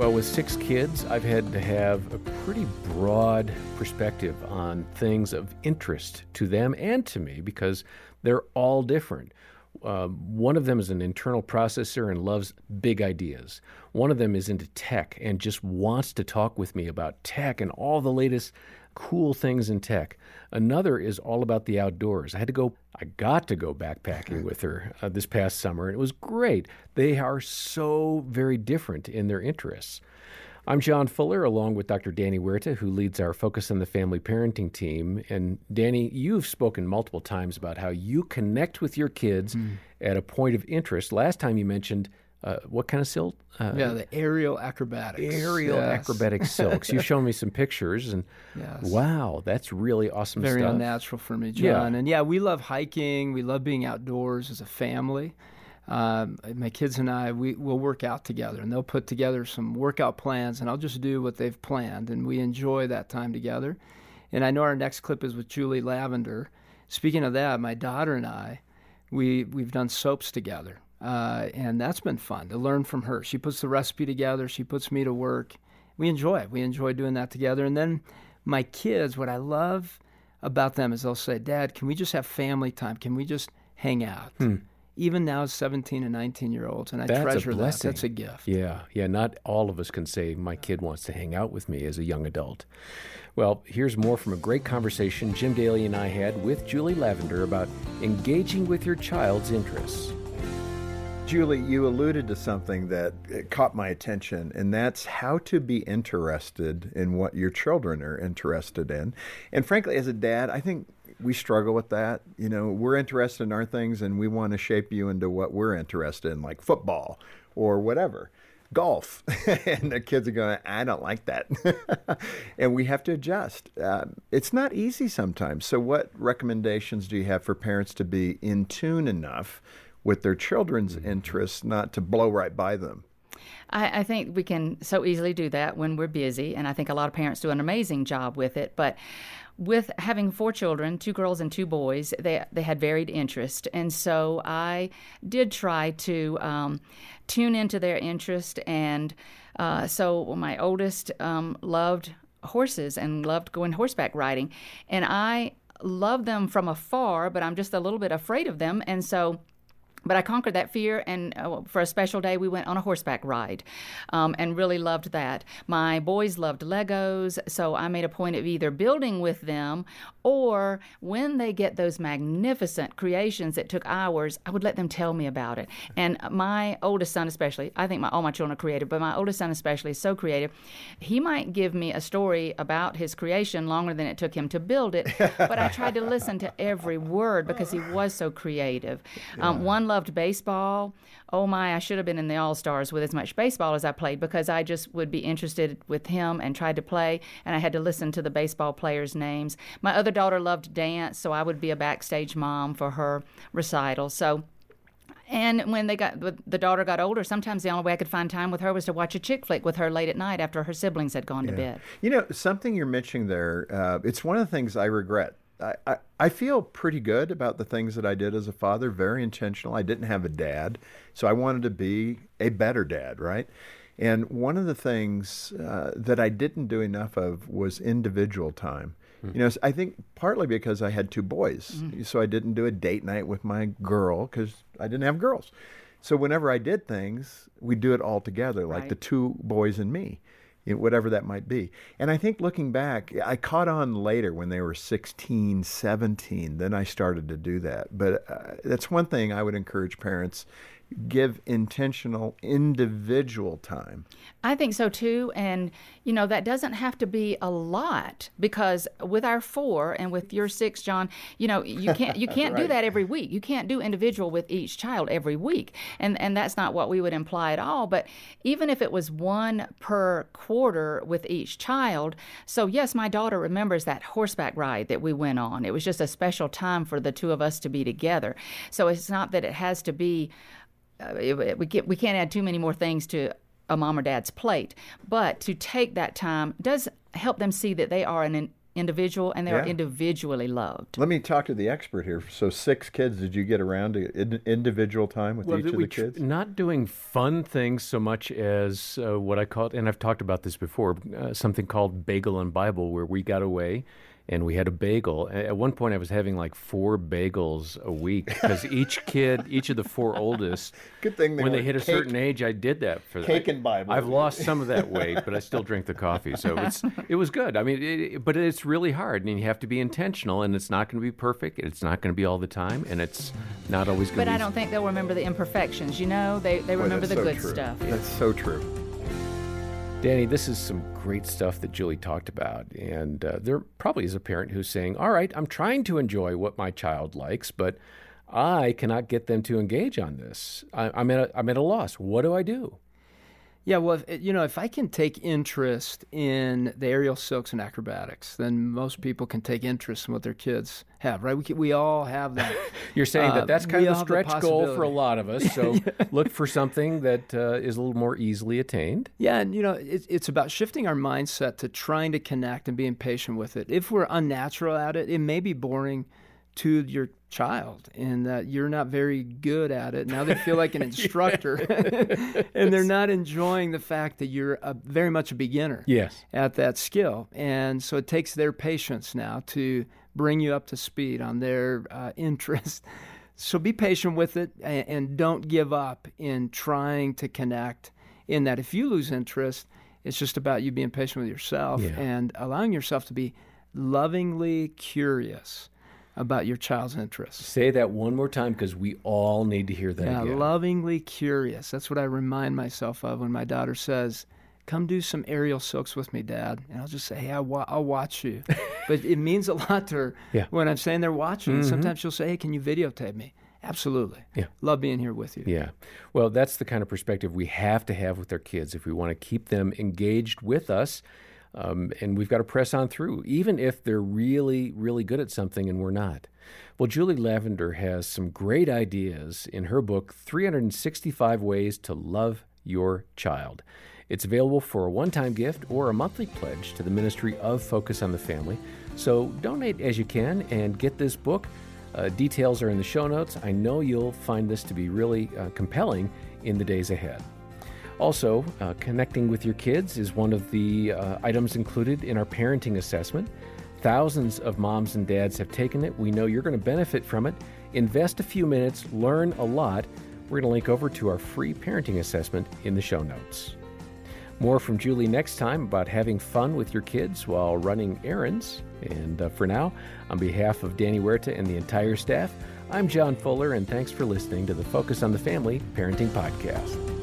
Well, with six kids, I've had to have a pretty broad perspective on things of interest to them and to me because they're all different. Uh, one of them is an internal processor and loves big ideas. One of them is into tech and just wants to talk with me about tech and all the latest cool things in tech. Another is all about the outdoors. I had to go, I got to go backpacking with her uh, this past summer, and it was great. They are so very different in their interests. I'm John Fuller, along with Dr. Danny Huerta, who leads our Focus on the Family parenting team. And Danny, you've spoken multiple times about how you connect with your kids mm. at a point of interest. Last time you mentioned uh, what kind of silk? Uh, yeah, the aerial acrobatics. Aerial yes. acrobatic silks. You've shown me some pictures, and yes. wow, that's really awesome Very stuff. unnatural for me, John. Yeah. And yeah, we love hiking. We love being outdoors as a family. Um, my kids and I, we will work out together, and they'll put together some workout plans, and I'll just do what they've planned, and we enjoy that time together. And I know our next clip is with Julie Lavender. Speaking of that, my daughter and I, we we've done soaps together uh, and that's been fun to learn from her. She puts the recipe together, she puts me to work. We enjoy it. We enjoy doing that together. And then my kids, what I love about them is they'll say, Dad, can we just have family time? Can we just hang out? Hmm. Even now, 17 and 19 year olds, and I That's treasure that. That's a gift. Yeah, yeah. Not all of us can say, My kid wants to hang out with me as a young adult. Well, here's more from a great conversation Jim Daly and I had with Julie Lavender about engaging with your child's interests. Julie, you alluded to something that uh, caught my attention, and that's how to be interested in what your children are interested in. And frankly, as a dad, I think we struggle with that. You know, we're interested in our things, and we want to shape you into what we're interested in, like football or whatever golf. and the kids are going, I don't like that. and we have to adjust. Uh, it's not easy sometimes. So, what recommendations do you have for parents to be in tune enough with their children's mm-hmm. interests, not to blow right by them. I, I, think we can so easily do that when we're busy, and I think a lot of parents do an amazing job with it. But with having four children, two girls and two boys, they they had varied interest, and so I did try to um, tune into their interest. And uh, so my oldest um, loved horses and loved going horseback riding, and I love them from afar, but I'm just a little bit afraid of them, and so but I conquered that fear, and uh, for a special day, we went on a horseback ride um, and really loved that. My boys loved Legos, so I made a point of either building with them or when they get those magnificent creations that took hours, I would let them tell me about it. And my oldest son, especially, I think my, all my children are creative, but my oldest son, especially, is so creative. He might give me a story about his creation longer than it took him to build it, but I tried to listen to every word because he was so creative. Um, one loved baseball. Oh my, I should have been in the All Stars with as much baseball as I played because I just would be interested with him and tried to play, and I had to listen to the baseball players' names. My other daughter loved dance, so I would be a backstage mom for her recital. So and when they got the daughter got older, sometimes the only way I could find time with her was to watch a chick flick with her late at night after her siblings had gone yeah. to bed. You know, something you're mentioning there, uh, it's one of the things I regret I, I, feel pretty good about the things that I did as a father, very intentional. I didn't have a dad, so I wanted to be a better dad, right? And one of the things uh, that I didn't do enough of was individual time. Mm-hmm. You know, I think partly because I had two boys, mm-hmm. so I didn't do a date night with my girl because I didn't have girls. So whenever I did things, we'd do it all together, like right. the two boys and me whatever that might be. And I think looking back, I caught on later when they were 16, 17, then I started to do that. But uh, that's one thing I would encourage parents give intentional individual time. I think so too. And, you know, that doesn't have to be a lot because with our four and with your six, John, you know, you can't you can't right. do that every week. You can't do individual with each child every week. And and that's not what we would imply at all. But even if it was one per quarter with each child, so yes, my daughter remembers that horseback ride that we went on. It was just a special time for the two of us to be together. So it's not that it has to be uh, we can't we can't add too many more things to a mom or dad's plate, but to take that time does help them see that they are an individual and they are individually loved. Let me talk to the expert here. So, six kids. Did you get around to in- individual time with Well, each of we the tr- kids? not doing fun things so much as uh, what I call it, and I've talked about this before, uh, something called Bagel and Bible, where we got away and we had a bagel. At one point, I was having like four bagels a week because each kid, each of the four oldest, Good thing they when they weren't hit a certain age, I did that for them. Cake and Bible. I've lost some of that weight, but I still drink the coffee, so it's it was good. I mean, it, but it's really hard, and you have to be intentional, and it's not going to be perfect. It's not going to be all the time, and it's not always going But be I don't think they'll remember the imperfections. You know, they, they Boy, remember the so good true. stuff. That's so true. Danny, this is some great stuff that Julie talked about. And uh, there probably is a parent who's saying, All right, I'm trying to enjoy what my child likes, but I cannot get them to engage on this. I, I'm, at a, I'm at a loss. What do I do? Yeah, well, if, you know, if I can take interest in the aerial silks and acrobatics, then most people can take interest in what their kids have, right? We, can, we all have that. You're saying Uh, that that's kind of the all have the stretch goal for a lot of us. So look for something that uh, is a little more easily attained. Yeah, and you know, it, it's about shifting our mindset to trying to connect and being patient with it. If we're unnatural at it, it may be boring to your child and that you're not very good at it. Now they feel like an instructor and they're not enjoying the fact that you're a, very much a beginner Yes. at that skill. And so it takes their patience now to bring you up to speed on their uh, interest. So be patient with it and, and don't give up in trying to connect. In that, if you lose interest, it's just about you being patient with yourself Yeah. and allowing yourself to be lovingly curious about your child's interests. Say that one more time because we all need to hear that Yeah, again. lovingly curious. That's what I remind myself of when my daughter says, "Come do some aerial silks with me, Dad," and I'll just say, "Hey, I'll, wa- I'll watch you." but it means a lot to her Yeah. when I'm saying they're watching. And mm-hmm. Sometimes she'll say, "Hey, can you videotape me?" Absolutely. Yeah. Love being here with you. Yeah. Well, that's the kind of perspective we have to have with our kids if we want to keep them engaged with us. Um, and we've got to press on through, even if they're really, really good at something and we're not. Well, Julie Lavender has some great ideas in her book, 365 Ways to Love Your Child. It's available for a one time gift or a monthly pledge to the Ministry of Focus on the Family. So donate as you can and get this book. Uh, details are in the show notes. I know you'll find this to be really uh, compelling in the days ahead. Also, uh, connecting with your kids is one of the uh, items included in our parenting assessment. Thousands of moms and dads have taken it. We know you're going to benefit from it. Invest a few minutes, learn a lot. We're going to link over to our free parenting assessment in the show notes. More from Julie next time about having fun with your kids while running errands. And uh, for now, on behalf of Danny Huerta and the entire staff, I'm John Fuller, and thanks for listening to the Focus on the Family Parenting Podcast.